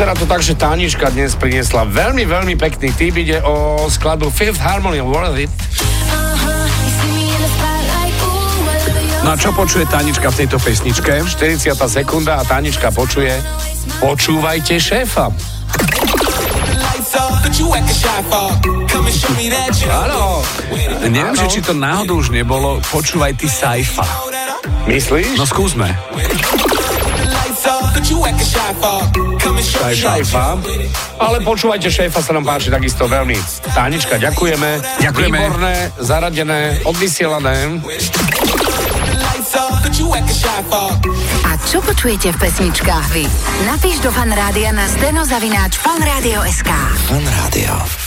vyzerá to tak, že Tánička dnes priniesla veľmi, veľmi pekný typ. Ide o skladu Fifth Harmony Worth It. No a čo počuje Tanička v tejto pesničke? 40. sekunda a Tanička počuje Počúvajte šéfa. Áno. Neviem, že či to náhodou už nebolo Počúvaj ty Saifa. Myslíš? No skúsme. Šéfa. Ale počúvajte, šéfa sa nám páči takisto veľmi. Tánička, ďakujeme. Ďakujeme. Výborné, zaradené, odvysielané. A čo počujete v pesničkách vy? Napíš do fanrádia na steno zavináč fanradio.sk. Fan Rádio.